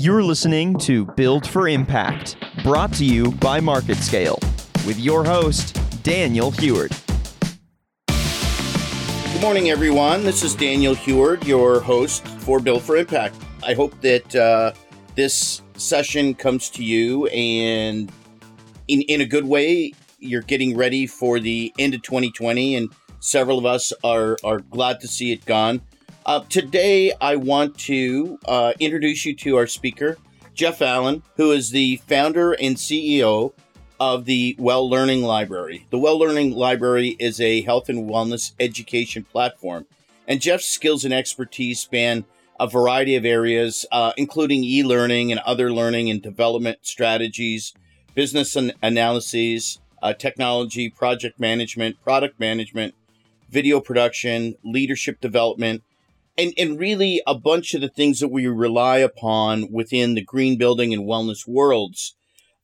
You're listening to Build for Impact, brought to you by MarketScale, with your host, Daniel Heward. Good morning, everyone. This is Daniel Heward, your host for Build for Impact. I hope that uh, this session comes to you and in, in a good way. You're getting ready for the end of 2020, and several of us are, are glad to see it gone. Uh, today, I want to uh, introduce you to our speaker, Jeff Allen, who is the founder and CEO of the Well Learning Library. The Well Learning Library is a health and wellness education platform, and Jeff's skills and expertise span a variety of areas, uh, including e learning and other learning and development strategies, business an- analyses, uh, technology, project management, product management, video production, leadership development and and really a bunch of the things that we rely upon within the green building and wellness worlds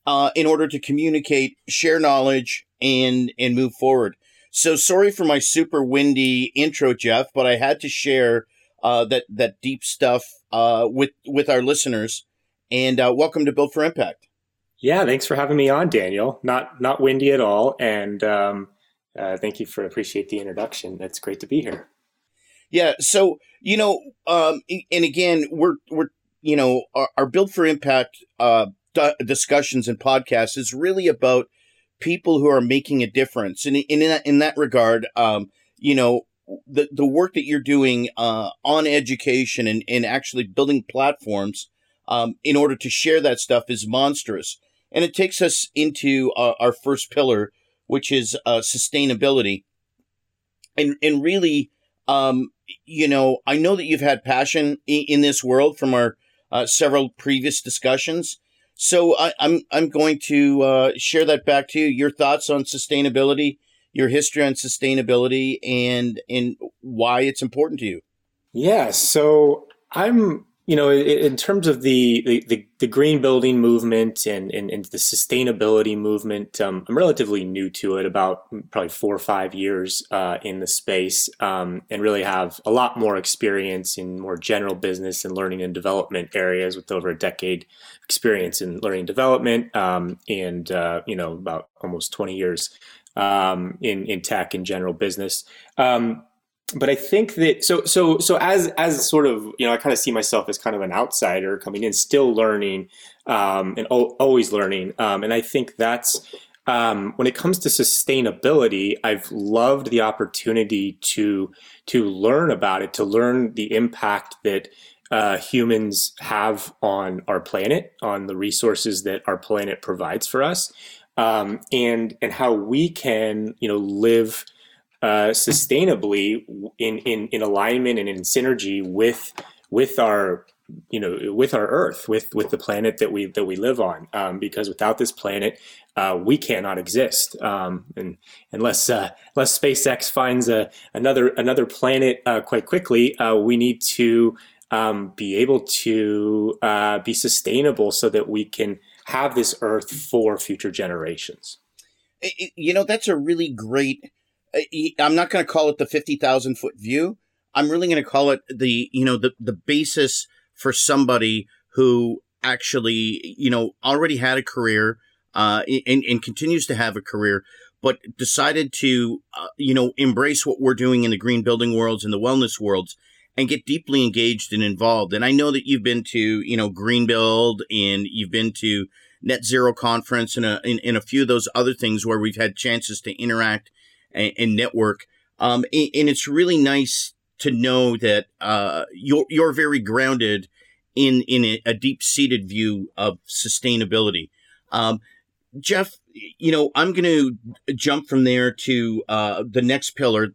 uh, in order to communicate, share knowledge, and and move forward. So sorry for my super windy intro, Jeff, but I had to share uh, that that deep stuff uh, with with our listeners. And uh, welcome to Build for Impact. Yeah, thanks for having me on, Daniel. Not not windy at all, and um, uh, thank you for appreciate the introduction. It's great to be here. Yeah. So you know, um, and again, we're we're you know our, our build for impact uh, discussions and podcasts is really about people who are making a difference, and in that in that regard, um, you know. The, the work that you're doing uh, on education and, and actually building platforms um, in order to share that stuff is monstrous. And it takes us into uh, our first pillar, which is uh, sustainability. And, and really, um, you know, I know that you've had passion in, in this world from our uh, several previous discussions. So I, am I'm, I'm going to uh, share that back to you. Your thoughts on sustainability, your history on sustainability, and and why it's important to you. Yeah. So I'm you know, in terms of the, the, the green building movement and, and, and the sustainability movement, um, I'm relatively new to it, about probably four or five years uh, in the space, um, and really have a lot more experience in more general business and learning and development areas with over a decade experience in learning and development, um, and uh, you know, about almost 20 years um, in in tech and general business. Um, but I think that so so so as as sort of you know I kind of see myself as kind of an outsider coming in, still learning um, and o- always learning, um, and I think that's um, when it comes to sustainability. I've loved the opportunity to to learn about it, to learn the impact that uh, humans have on our planet, on the resources that our planet provides for us, um, and and how we can you know live uh, sustainably in, in in alignment and in synergy with with our you know with our earth with with the planet that we that we live on. Um, because without this planet uh, we cannot exist. Um, and unless uh, unless SpaceX finds a another another planet uh, quite quickly uh, we need to um, be able to uh, be sustainable so that we can have this earth for future generations. You know that's a really great I'm not going to call it the 50,000 foot view. I'm really going to call it the, you know, the, the basis for somebody who actually, you know, already had a career, uh, and, and continues to have a career, but decided to, uh, you know, embrace what we're doing in the green building worlds and the wellness worlds and get deeply engaged and involved. And I know that you've been to, you know, Green Build and you've been to Net Zero Conference and a, and, and a few of those other things where we've had chances to interact and, and network. Um, and, and, it's really nice to know that uh, you're you're very grounded in in a, a deep seated view of sustainability. Um, Jeff, you know, I'm going to jump from there to uh, the next pillar,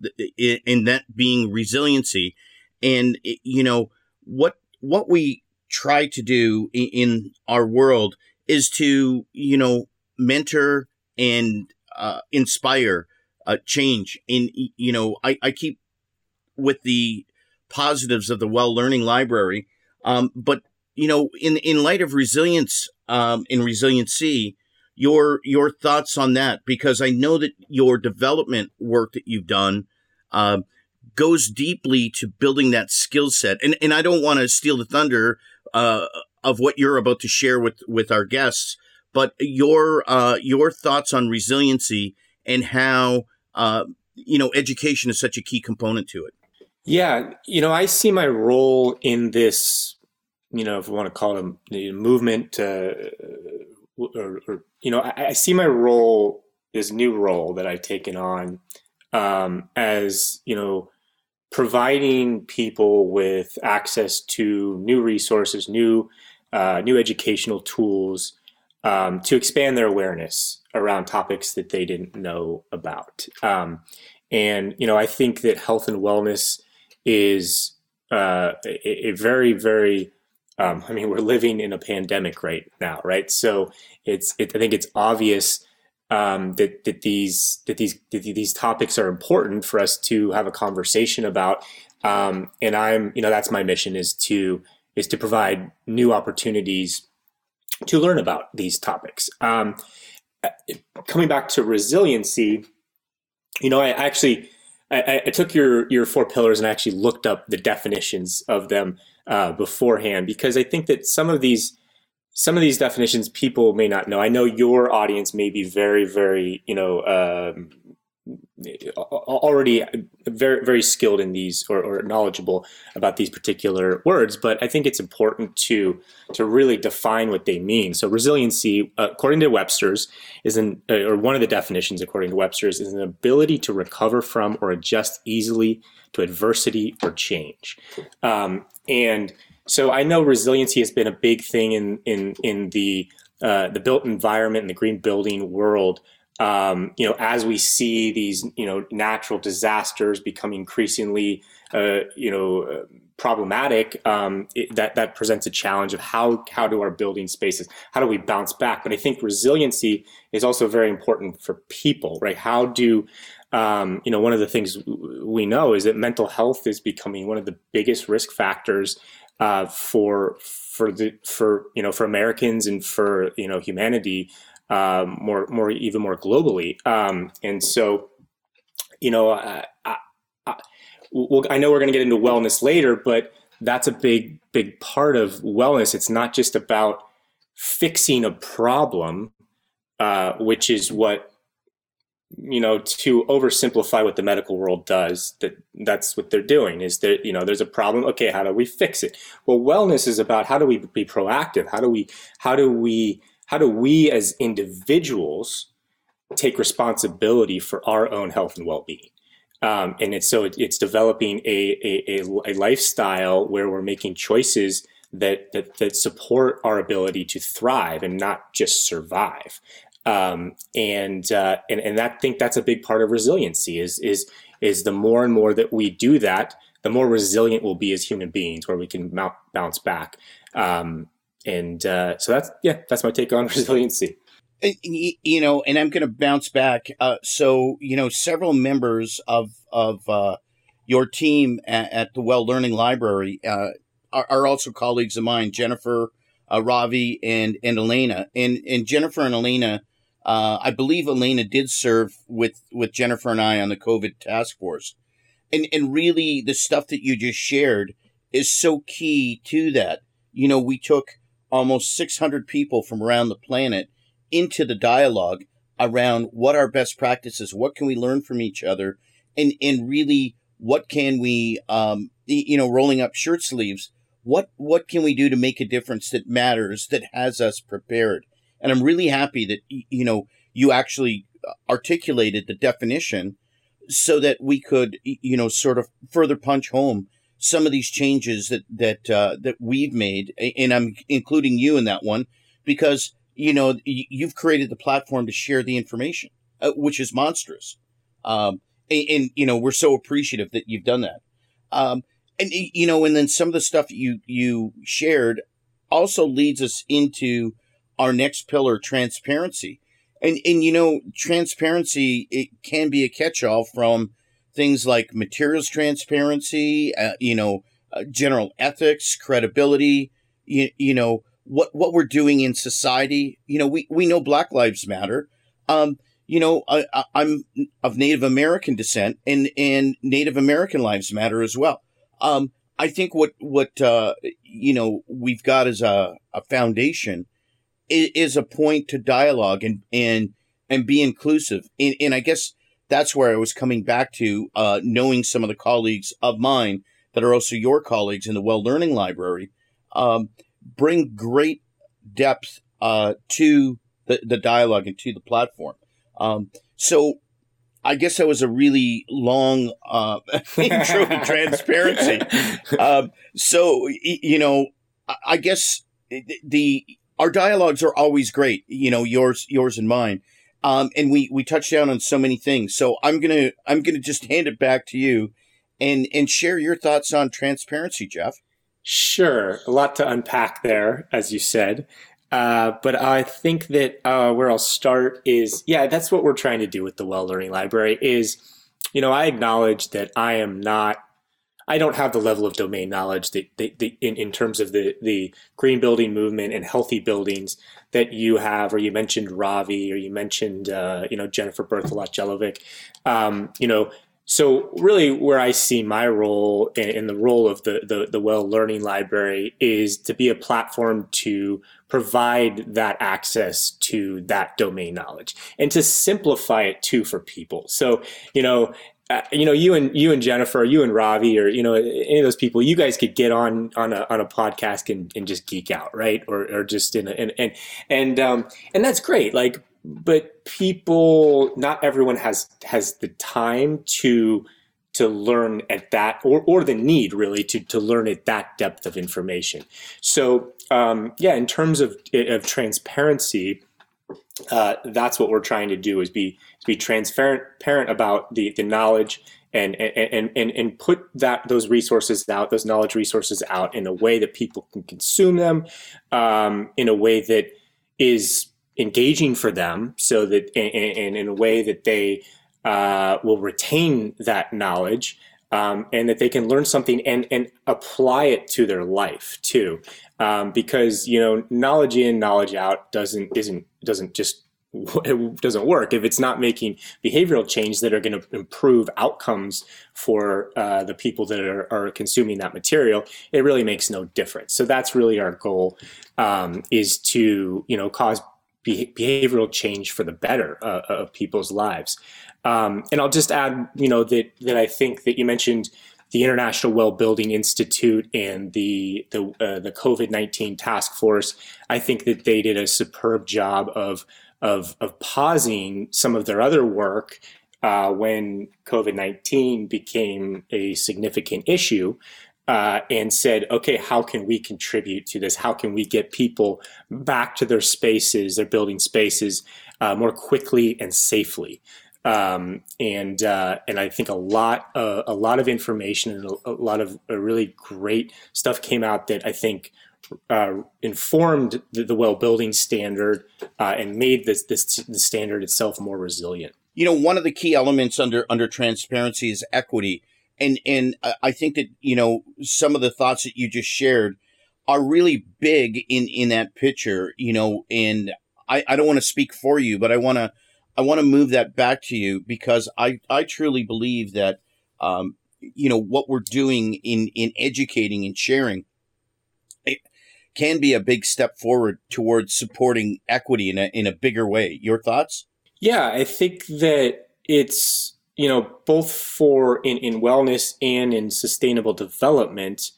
and that being resiliency. And you know what what we try to do in, our world is to you know mentor and uh, inspire uh, change in you know I, I keep with the positives of the well learning library um, but you know in in light of resilience um, in resiliency your your thoughts on that because i know that your development work that you've done um, goes deeply to building that skill set. And and i don't want to steal the thunder uh, of what you're about to share with with our guests, but your uh, your thoughts on resiliency and how uh, you know education is such a key component to it. Yeah, you know, I see my role in this. You know, if we want to call it a movement, uh, or, or, you know, I, I, see my role, this new role that I've taken on, um, as you know, providing people with access to new resources, new uh, new educational tools um, to expand their awareness around topics that they didn't know about. Um, and you know, I think that health and wellness is uh, a, a, very, very um, I mean, we're living in a pandemic right now, right? So it's it, I think it's obvious um, that that these that these that these topics are important for us to have a conversation about. Um, and I'm you know that's my mission is to is to provide new opportunities to learn about these topics. Um, coming back to resiliency, you know, I actually I, I, took your your four pillars and actually looked up the definitions of them uh, beforehand because I think that some of these some of these definitions people may not know. I know your audience may be very very you know um, already very very skilled in these or, or, knowledgeable about these particular words but i think it's important to to really define what they mean. So resiliency according to webster's is an uh, or one of the definitions according to webster's is an ability to recover from or adjust easily to adversity or change. Um, and so i know resiliency has been a big thing in in in the uh, the built environment and the green building world um, you know, as we see these, you know, natural disasters become increasingly, uh, you know, uh, problematic, um, it, that that presents a challenge of how how do our building spaces, how do we bounce back? But I think resiliency is also very important for people, right? How do um, you know, one of the things we know is that mental health is becoming one of the biggest risk factors uh, for for the for you know for Americans and for you know humanity um, more more even more globally. Um, and so, you know, I, I, I, well, I know we're going to get into wellness later, but that's a big big part of wellness. It's not just about fixing a problem, uh, which is what you know to oversimplify what the medical world does that that's what they're doing is that you know there's a problem okay how do we fix it well wellness is about how do we be proactive how do we how do we how do we as individuals take responsibility for our own health and well-being? Um, and it's so it, it's developing a, a, a, lifestyle where we're making choices that, that that support our ability to thrive and not just survive. Um, and uh, and and that I think that's a big part of resiliency is is is the more and more that we do that the more resilient we'll be as human beings where we can mount, bounce back. Um, and uh, so that's yeah, that's my take on resiliency. You know, and I'm going to bounce back. Uh, so you know, several members of of uh, your team at, at, the Well Learning Library uh, are, are, also colleagues of mine, Jennifer, uh, Ravi, and and Elena. And and Jennifer and Elena, uh, I believe Elena did serve with with Jennifer and I on the COVID task force. And and really, the stuff that you just shared is so key to that. You know, we took almost 600 people from around the planet into the dialogue around what our best practices, what can we learn from each other, and and really what can we, um, you know, rolling up shirt sleeves, what what can we do to make a difference that matters, that has us prepared. And I'm really happy that you know you actually articulated the definition so that we could you know sort of further punch home some of these changes that that uh, that we've made, and I'm including you in that one because you know you've created the platform to share the information, uh, which is monstrous, um, and, and, you know we're so appreciative that you've done that, um, and you know, and then some of the stuff you you shared also leads us into our next pillar, transparency, and and you know, transparency it can be a catch-all from things like materials transparency, uh, you know, uh, general ethics, credibility, you, you know, what, what we're doing in society. You know, we, we know Black Lives Matter. Um, you know, I, am of Native American descent and, and Native American lives matter as well. Um, I think what, what, uh, you know we've got as a, a foundation is, a point to dialogue and and and be inclusive. And, and I guess that's where I was coming back to uh, knowing some of the colleagues of mine that are also your colleagues in the Well Learning Library um, bring great depth uh, to the, the dialogue and to the platform. Um, so I guess that was a really long uh, intro to transparency. Um, so you know, I guess the our dialogues are always great. You know, yours, yours, and mine. Um, and we we touched down on so many things. So I'm gonna I'm gonna just hand it back to you, and and share your thoughts on transparency, Jeff. Sure, a lot to unpack there, as you said. Uh, but I think that uh, where I'll start is, yeah, that's what we're trying to do with the Well Learning Library. Is, you know, I acknowledge that I am not, I don't have the level of domain knowledge that, that, that in, in terms of the the green building movement and healthy buildings that you have, or you mentioned Ravi, or you mentioned, uh, you know, Jennifer Berthelot Jelovic, Um, you know, so really where I see my role in the role of the, the, the Well Learning Library is to be a platform to provide that access to that domain knowledge and to simplify it too for people. So, you know, you know, you and you and Jennifer, you and Ravi, or you know, any of those people, you guys could get on on a on a podcast and, and just geek out, right? Or or just in a, and and and um and that's great. Like, but people, not everyone has has the time to to learn at that or, or the need really to, to learn at that depth of information so um, yeah in terms of, of transparency uh, that's what we're trying to do is be be transparent about the, the knowledge and, and and and put that those resources out those knowledge resources out in a way that people can consume them um, in a way that is engaging for them so that and in a way that they uh, will retain that knowledge um, and that they can learn something and, and apply it to their life too. Um, because you know, knowledge in, knowledge out doesn't isn't doesn't just it doesn't work if it's not making behavioral change that are going to improve outcomes for uh, the people that are, are, consuming that material. It really makes no difference. So that's really our goal um, is to you know cause behavioral change for the better uh, of people's lives. Um, and I'll just add, you know, that that I think that you mentioned the International Well Building Institute and the the uh, the COVID nineteen task force. I think that they did a superb job of of of pausing some of their other work uh, when COVID nineteen became a significant issue. Uh, and said, okay, how can we contribute to this? How can we get people back to their spaces, their building spaces, uh, more quickly and safely? Um, and uh, and I think a lot uh, a lot of information and a, a lot of uh, really great stuff came out that I think uh, informed the, the, well building standard uh, and made this, this the standard itself more resilient. You know, one of the key elements under under transparency is equity, and and I think that you know some of the thoughts that you just shared are really big in in that picture. You know, and I I don't want to speak for you, but I want to I want to move that back to you because I, I truly believe that, um, you know, what we're doing in, in educating and sharing it can be a big step forward towards supporting equity in a, in a bigger way. Your thoughts? Yeah, I think that it's, you know, both for in, in wellness and in sustainable development,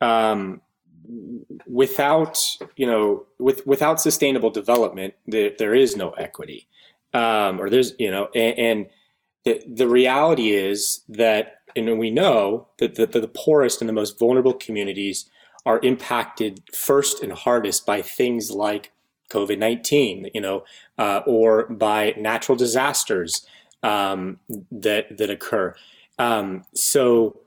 um, without, you know, with, without sustainable development, there, there is no equity um, or there's you know, and, and, the the reality is that, and we know that the, the poorest and the most vulnerable communities are impacted first and hardest by things like COVID nineteen, you know, uh, or by natural disasters um, that that occur. Um, so,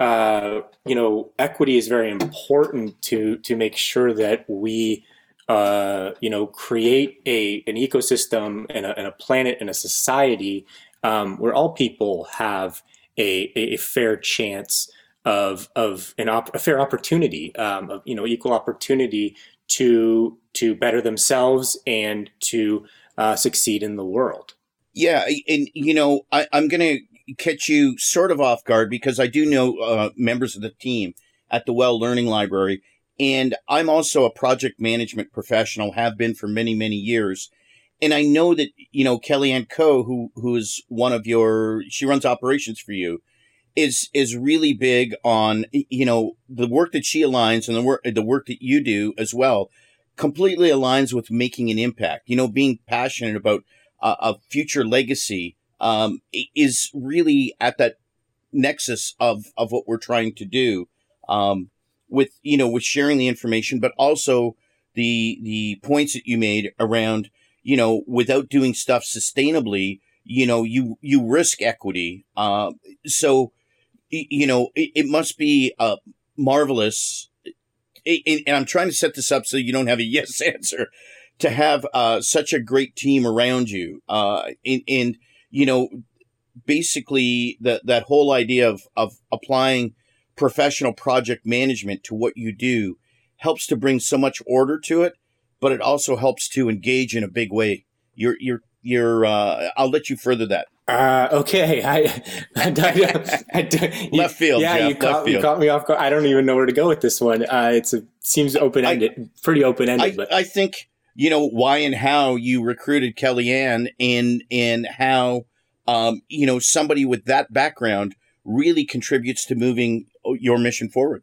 uh, you know, equity is very important to to make sure that we uh, you know, create a an ecosystem and a, and a planet and a society um, where all people have a, a fair chance of of an op- a fair opportunity, um, of you know, equal opportunity to to better themselves and to uh, succeed in the world. Yeah, and you know, I, am going to catch you sort of off guard because I do know uh, members of the team at the Well Learning Library, And I'm also a project management professional, have been for many, many years. And I know that, you know, Kellyanne Coe, who, who is one of your, she runs operations for you, is, is really big on, you know, the work that she aligns and the work, the work that you do as well completely aligns with making an impact. You know, being passionate about a future legacy um, is really at that nexus of of what we're trying to do um, with you know with sharing the information, but also the the points that you made around you know without doing stuff sustainably, you know you you risk equity. Uh, so you know it, it must be uh, marvelous. And I'm trying to set this up so you don't have a yes answer to have uh, such a great team around you. Uh, and, and you know, basically that that whole idea of of applying professional project management to what you do helps to bring so much order to it, but it also helps to engage in a big way. You're you're you're. Uh, I'll let you further that. Uh, okay, I, I, I, I you, left field. Yeah, Jeff, you, caught, you caught me off guard. I don't even know where to go with this one. Uh, it's a seems open ended, pretty open ended. But I think you know why and how you recruited Kellyanne and and how um, you know, somebody with that background really contributes to moving your mission forward.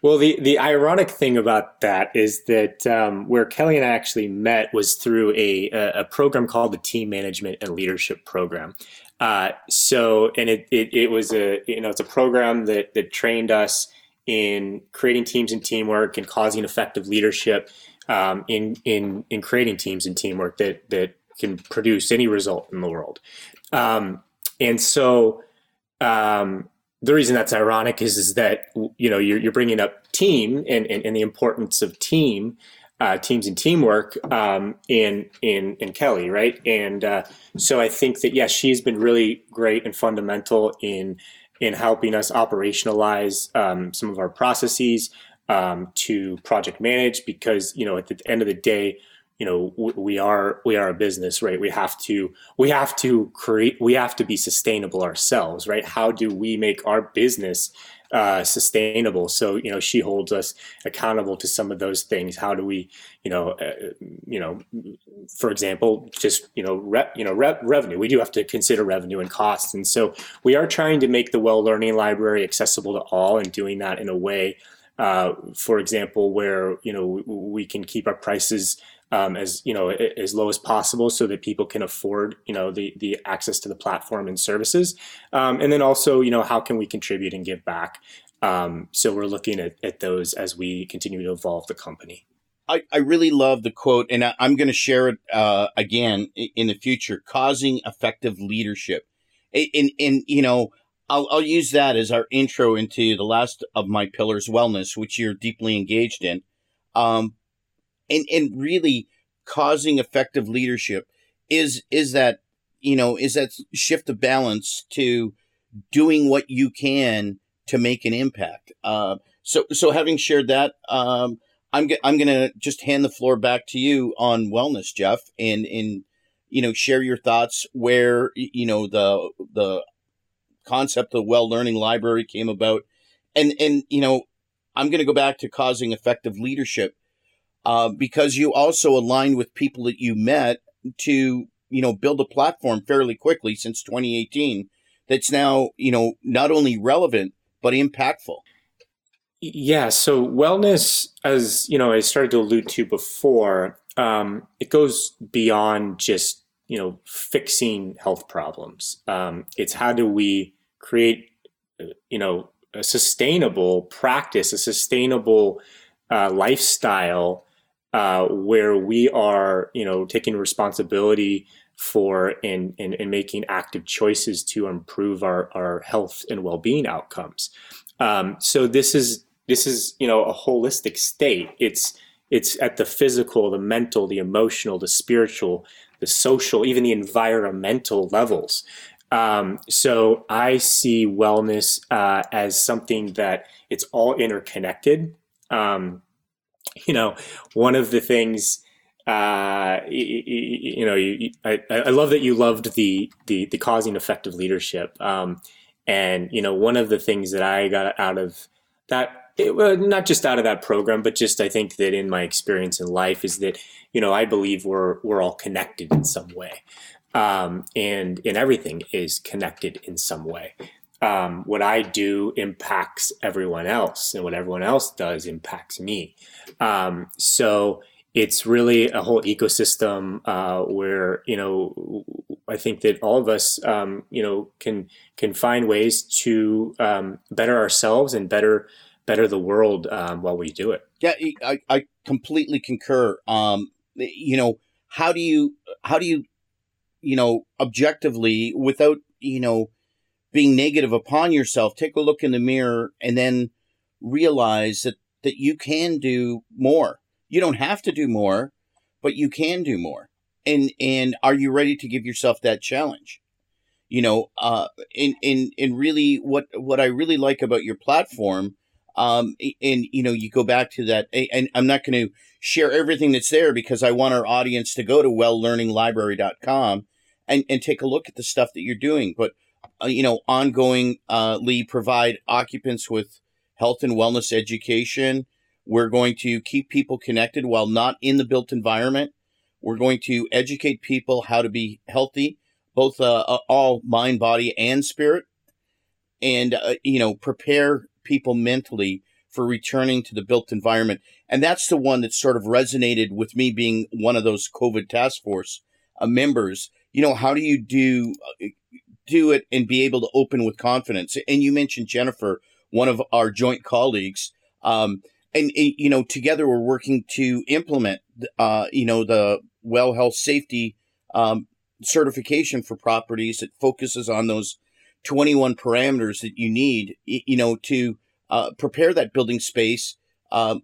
Well, the, the ironic thing about that is that um, where Kelly and I actually met was through a, a program called the Team Management and Leadership Program. Uh, so, and it, it, it was a, you know, it's a program that, that trained us in creating teams and teamwork and causing effective leadership um, in, in, in creating teams and teamwork that, that can produce any result in the world. Um, and so um, the reason that's ironic is is that you know you're, you're bringing up team and, and, and the importance of team, uh, teams and teamwork um, in in in Kelly, right? And uh, so I think that yes, she's been really great and fundamental in in helping us operationalize um, some of our processes um, to project manage because you know at the end of the day you know we are we are a business right? We have to we have to create we have to be sustainable ourselves right? How do we make our business uh, sustainable? So you know she holds us accountable to some of those things. How do we you know uh, you know for example just you know re- you know re- revenue. We do have to consider revenue and costs. And so we are trying to make the well learning library accessible to all and doing that in a way uh, for example where you know we can keep our prices um, as you know as low as possible so that people can afford you know the the access to the platform and services. Um, and then also you know how can we contribute and give back? Um, so we're looking at, at those as we continue to evolve the company. I, I really love the quote and I, am going to share it uh, again in the future. Causing effective leadership. And, and you know I'll, I'll use that as our intro into the last of my pillars wellness which you're deeply engaged in um, and and really causing effective leadership is is that you know is that shift of balance to doing what you can to make an impact. Uh, so so having shared that, um, I'm I'm gonna just hand the floor back to you on wellness, Jeff, and and you know share your thoughts where you know the the concept of well learning library came about, and and you know I'm gonna go back to causing effective leadership uh, because you also aligned with people that you met to you know build a platform fairly quickly since 2018 that's now you know not only relevant but impactful. Yeah so wellness as you know i started to allude to before um, it goes beyond just you know fixing health problems. Um, it's how do we create you know a sustainable practice a sustainable uh, lifestyle uh, where we are, you know, taking responsibility for and, and, and making active choices to improve our, our health and well-being outcomes. Um, so this is this is you know a holistic state. It's it's at the physical, the mental, the emotional, the spiritual, the social, even the environmental levels. Um, so I see wellness uh, as something that it's all interconnected. Um, you know, one of the things, uh, you, you, know, you, I, I love that you loved the, the, the causing effective leadership. Um, and, you know, one of the things that I got out of that it, well, not just out of that program, but just I think that in my experience in life is that you know I believe we're we're all connected in some way, um, and everything is connected in some way. Um, what I do impacts everyone else, and what everyone else does impacts me. Um, so it's really a whole ecosystem uh, where you know I think that all of us um, you know can can find ways to um, better ourselves and better better the world um, while we do it. Yeah, I, I completely concur. Um, you know, how do you how do you you know objectively without you know being negative upon yourself take a look in the mirror and then realize that that you can do more you don't have to do more, but you can do more. And and are you ready to give yourself that challenge? You know, uh, and and and really, what what I really like about your platform, um, and you know, you go back to that, and I'm not going to share everything that's there because I want our audience to go to welllearninglibrary.com and and take a look at the stuff that you're doing. But uh, you know, ongoingly uh, provide occupants with health and wellness education we're going to keep people connected while not in the built environment. We're going to educate people how to be healthy, both uh, uh, all mind, body, and spirit, and uh, you know prepare people mentally for returning to the built environment. And that's the one that sort of resonated with me being one of those COVID task force uh, members. You know, how do you do uh, do it and be able to open with confidence? And you mentioned Jennifer, one of our joint colleagues. Um, and, you know, together we're working to implement, uh, you know, the well health safety um, certification for properties that focuses on those 21 parameters that you need, you know, to uh, prepare that building space um,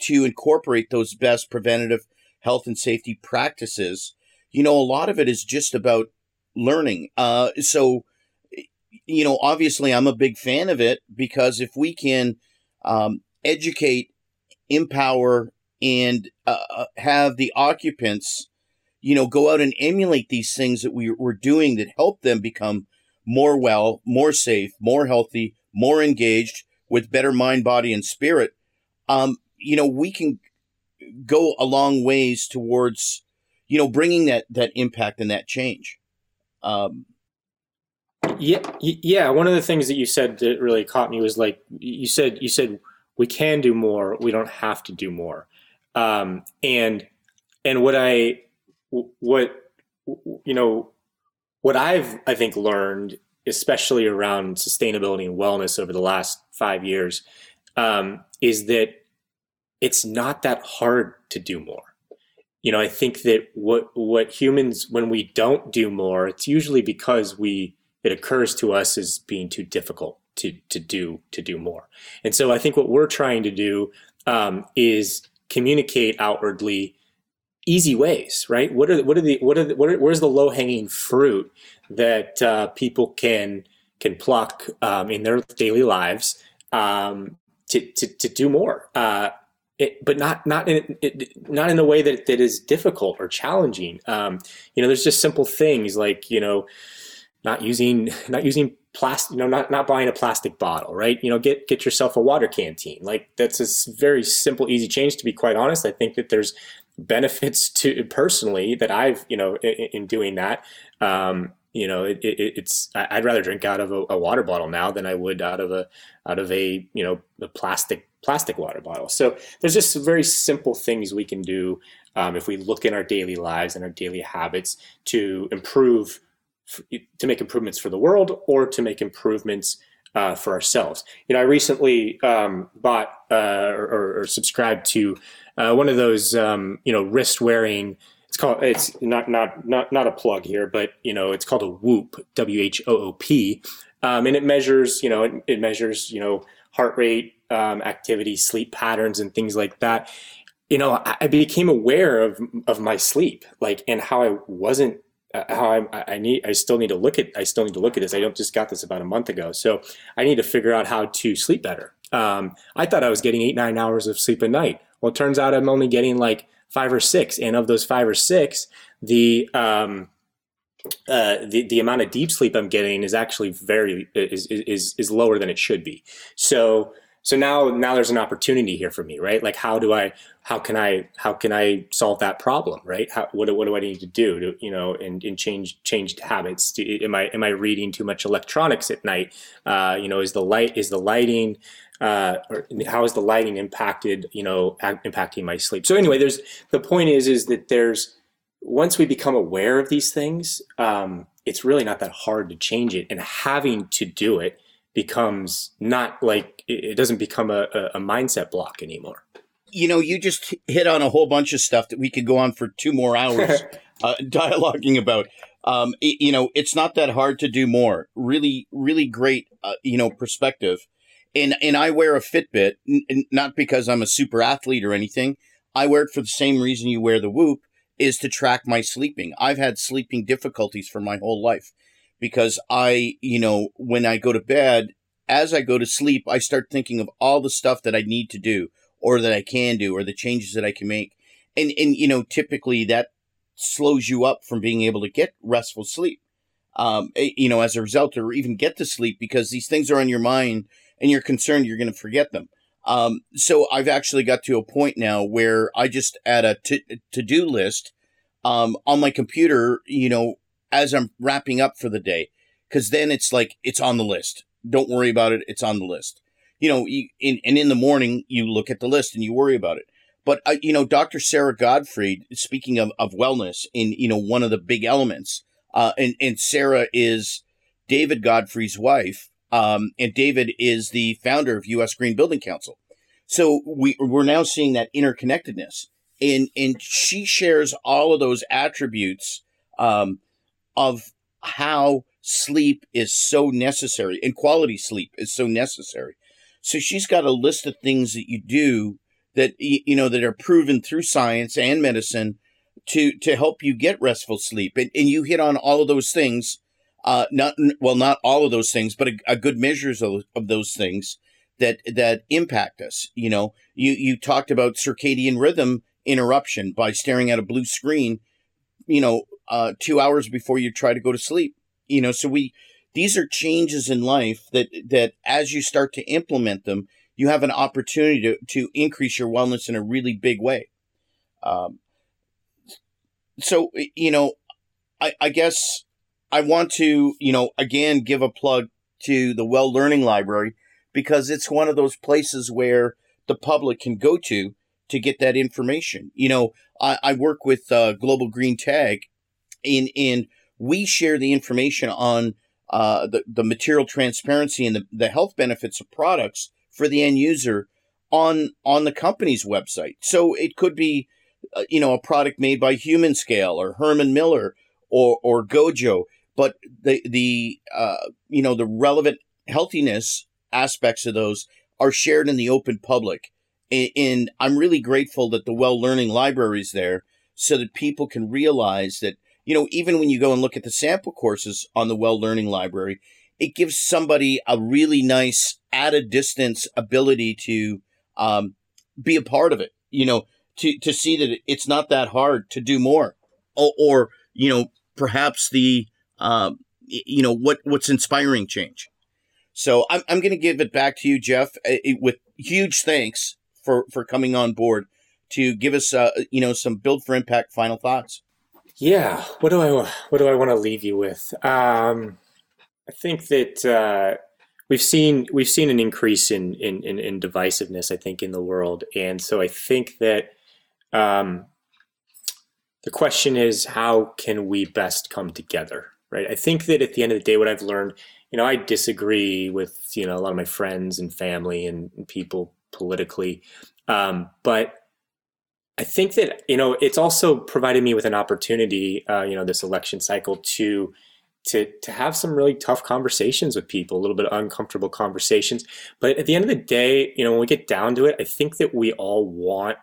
to incorporate those best preventative health and safety practices. You know, a lot of it is just about learning. Uh, so, you know, obviously, I'm a big fan of it because if we can um, educate, empower, and uh, uh, have the occupants, you know, go out and emulate these things that we, we're doing that help them become more well, more safe, more healthy, more engaged with better mind, body, and spirit. Um, you know, we can go a long ways towards, you know, bringing that that impact and that change. Um, yeah, yeah. One of the things that you said that really caught me was like you said you said we can do more. We don't have to do more. Um, and and what I what you know what I've I think learned, especially around sustainability and wellness over the last five years, um, is that it's not that hard to do more. You know, I think that what what humans when we don't do more, it's usually because we it occurs to us as being too difficult to to do to do more. And so I think what we're trying to do um, is communicate outwardly easy ways, right? What are what are the what are, the, what are where's the low hanging fruit that uh, people can can pluck um, in their daily lives um, to, to to do more. Uh, it, but not not in it, not in a way that, that is difficult or challenging. Um, you know, there's just simple things like you know, not using not using plastic, you know, not, not buying a plastic bottle, right? You know, get, get yourself a water canteen. Like that's a very simple, easy change. To be quite honest, I think that there's benefits to personally that I've, you know, in, in doing that. Um, you know, it, it, it's I'd rather drink out of a, a, water bottle now than I would out of a out of a you know a plastic plastic water bottle. So there's just very simple things we can do um, if we look in our daily lives and our daily habits to improve to make improvements for the world or to make improvements uh, for ourselves. You know, I recently um, bought uh, or, or, subscribed to uh, one of those um, you know wrist wearing. It's called. It's not not not not a plug here, but you know, it's called a Whoop. W H O O P, um, and it measures. You know, it, it measures. You know, heart rate, um, activity, sleep patterns, and things like that. You know, I, I became aware of of my sleep, like, and how I wasn't uh, how I, I need I still need to look at I still need to look at this. I don't just got this about a month ago, so I need to figure out how to sleep better. Um, I thought I was getting eight nine hours of sleep a night. Well, it turns out I'm only getting like five or six, and of those five or six, the um, uh, the the amount of deep sleep I'm getting is actually very is is is lower than it should be. So so now now there's an opportunity here for me right? Like how do i how can i how can i solve that problem right? How, what, what do i need to do to you know and, and change changed habits? Do, am i am i reading too much electronics at night? Uh, you know is the light is the lighting uh, or how is the lighting impacted you know impacting my sleep so anyway there's the point is is that there's once we become aware of these things um, it's really not that hard to change it and having to do it becomes not like it doesn't become a, a mindset block anymore. You know, you just hit on a whole bunch of stuff that we could go on for two more hours uh, dialoguing about. Um, it, you know, it's not that hard to do more. Really, really great, uh, you know, perspective. And and I wear a Fitbit, n- not because I'm a super athlete or anything. I wear it for the same reason you wear the Whoop, is to track my sleeping. I've had sleeping difficulties for my whole life because I, you know, when I go to bed, as I go to sleep, I start thinking of all the stuff that I need to do or that I can do or the changes that I can make. And, and, you know, typically that slows you up from being able to get restful sleep. Um, eh, you know, as a result, or even get to sleep because these things are on your mind and you're concerned you're going to forget them. Um, so I've actually got to a point now where I just add a to do list um, on my computer, you know, as I'm wrapping up for the day. Cause then it's like, it's on the list. Don't worry about it. It's on the list. You know, you, in, and in the morning, you look at the list and you worry about it. But, uh, you know, Dr. Sara Gottfried, speaking of, of wellness in, you know, one of the big elements, uh, and, and Sara is David Gottfried's wife. Um, and David is the founder of U.S. Green Building Council. So we, we're now seeing that interconnectedness. And, and she shares all of those attributes, um, of how sleep is so necessary and quality sleep is so necessary. So she's got a list of things that you do that you know that are proven through science and medicine to to help you get restful sleep. And, and you hit on all of those things. Uh, not well, not all of those things, but a, a good measures of, of those things that that impact us. You know, you you talked about circadian rhythm interruption by staring at a blue screen. You know, uh, two hours before you try to go to sleep. You know, so we these are changes in life that that as you start to implement them, you have an opportunity to to increase your wellness in a really big way. Um, so you know, I, I guess I want to you know again give a plug to the Well Learning Library because it's one of those places where the public can go to to get that information. You know, I, I work with uh, Global Green Tag, and and we share the information on uh, the the material transparency and the, the health benefits of products for the end user on on the company's website. So it could be, uh, you know, a product made by Humanscale or Herman Miller or or Gojo, but the the uh, you know the relevant healthiness aspects of those are shared in the open public. And, I'm really grateful that the Well Learning Library is there so that people can realize that you know, even when you go and look at the sample courses on the Well Learning Library, it gives somebody a really nice at a distance ability to um, be a part of it. You know, to to see that it's not that hard to do more, or, or you know, perhaps the um, you know what what's inspiring change. So I'm I'm going to give it back to you, Jeff, uh, with huge thanks for for coming on board to give us uh, you know some build for impact final thoughts. Yeah, what do I what do I want to leave you with? Um, I think that uh, we've seen we've seen an increase in, in, in in divisiveness. I think in the world, and so I think that um, the question is how can we best come together, right? I think that at the end of the day, what I've learned, you know, I disagree with you know a lot of my friends and family and, and people politically, um, but I think that you know it's also provided me with an opportunity, uh, you know, this election cycle to to to have some really tough conversations with people, a little bit uncomfortable conversations. But at the end of the day, you know, when we get down to it, I think that we all want,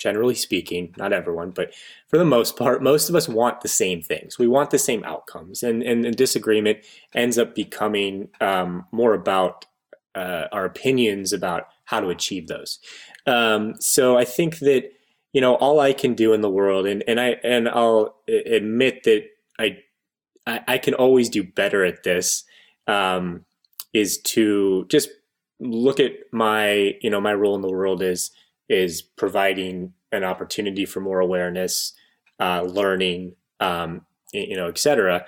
generally speaking, not everyone, but for the most part, most of us want the same things. We want the same outcomes, and and, and disagreement ends up becoming um, more about uh, our opinions about how to achieve those. Um, so I think that you know, all I can do in the world, and, and I and I'll admit that I I, I can always do better at this, um, is to just look at my you know my role in the world is is providing an opportunity for more awareness, uh, learning, um, you know, etc.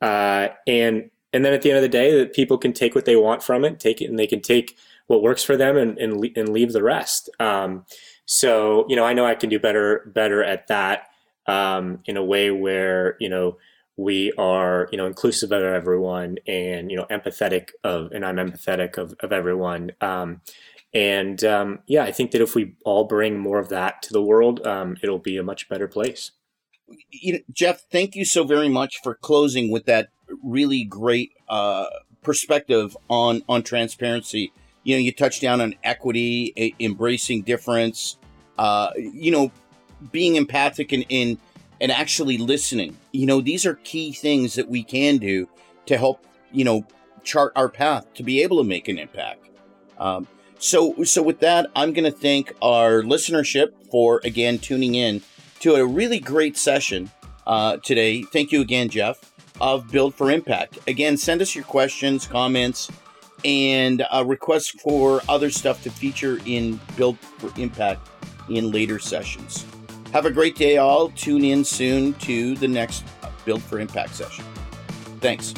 Uh, and and then at the end of the day, that people can take what they want from it, take it, and they can take what works for them and and, and leave the rest. Um, so you know, I know I can do better better at that um, in a way where you know we are you know inclusive of everyone and you know empathetic of and i'm empathetic of, of everyone um, and um, yeah i think that if we all bring more of that to the world um, it'll be a much better place you know, jeff thank you so very much for closing with that really great uh, perspective on on transparency you know you touched down on equity a- embracing difference uh, you know being empathic and in and actually listening. You know, these are key things that we can do to help, you know, chart our path to be able to make an impact. Um, so, so with that, I'm going to thank our listenership for again tuning in to a really great session uh, today. Thank you again, Jeff, of Build for Impact. Again, send us your questions, comments, and uh, requests for other stuff to feature in Build for Impact in later sessions. Have a great day, all. Tune in soon to the next Build for Impact session. Thanks.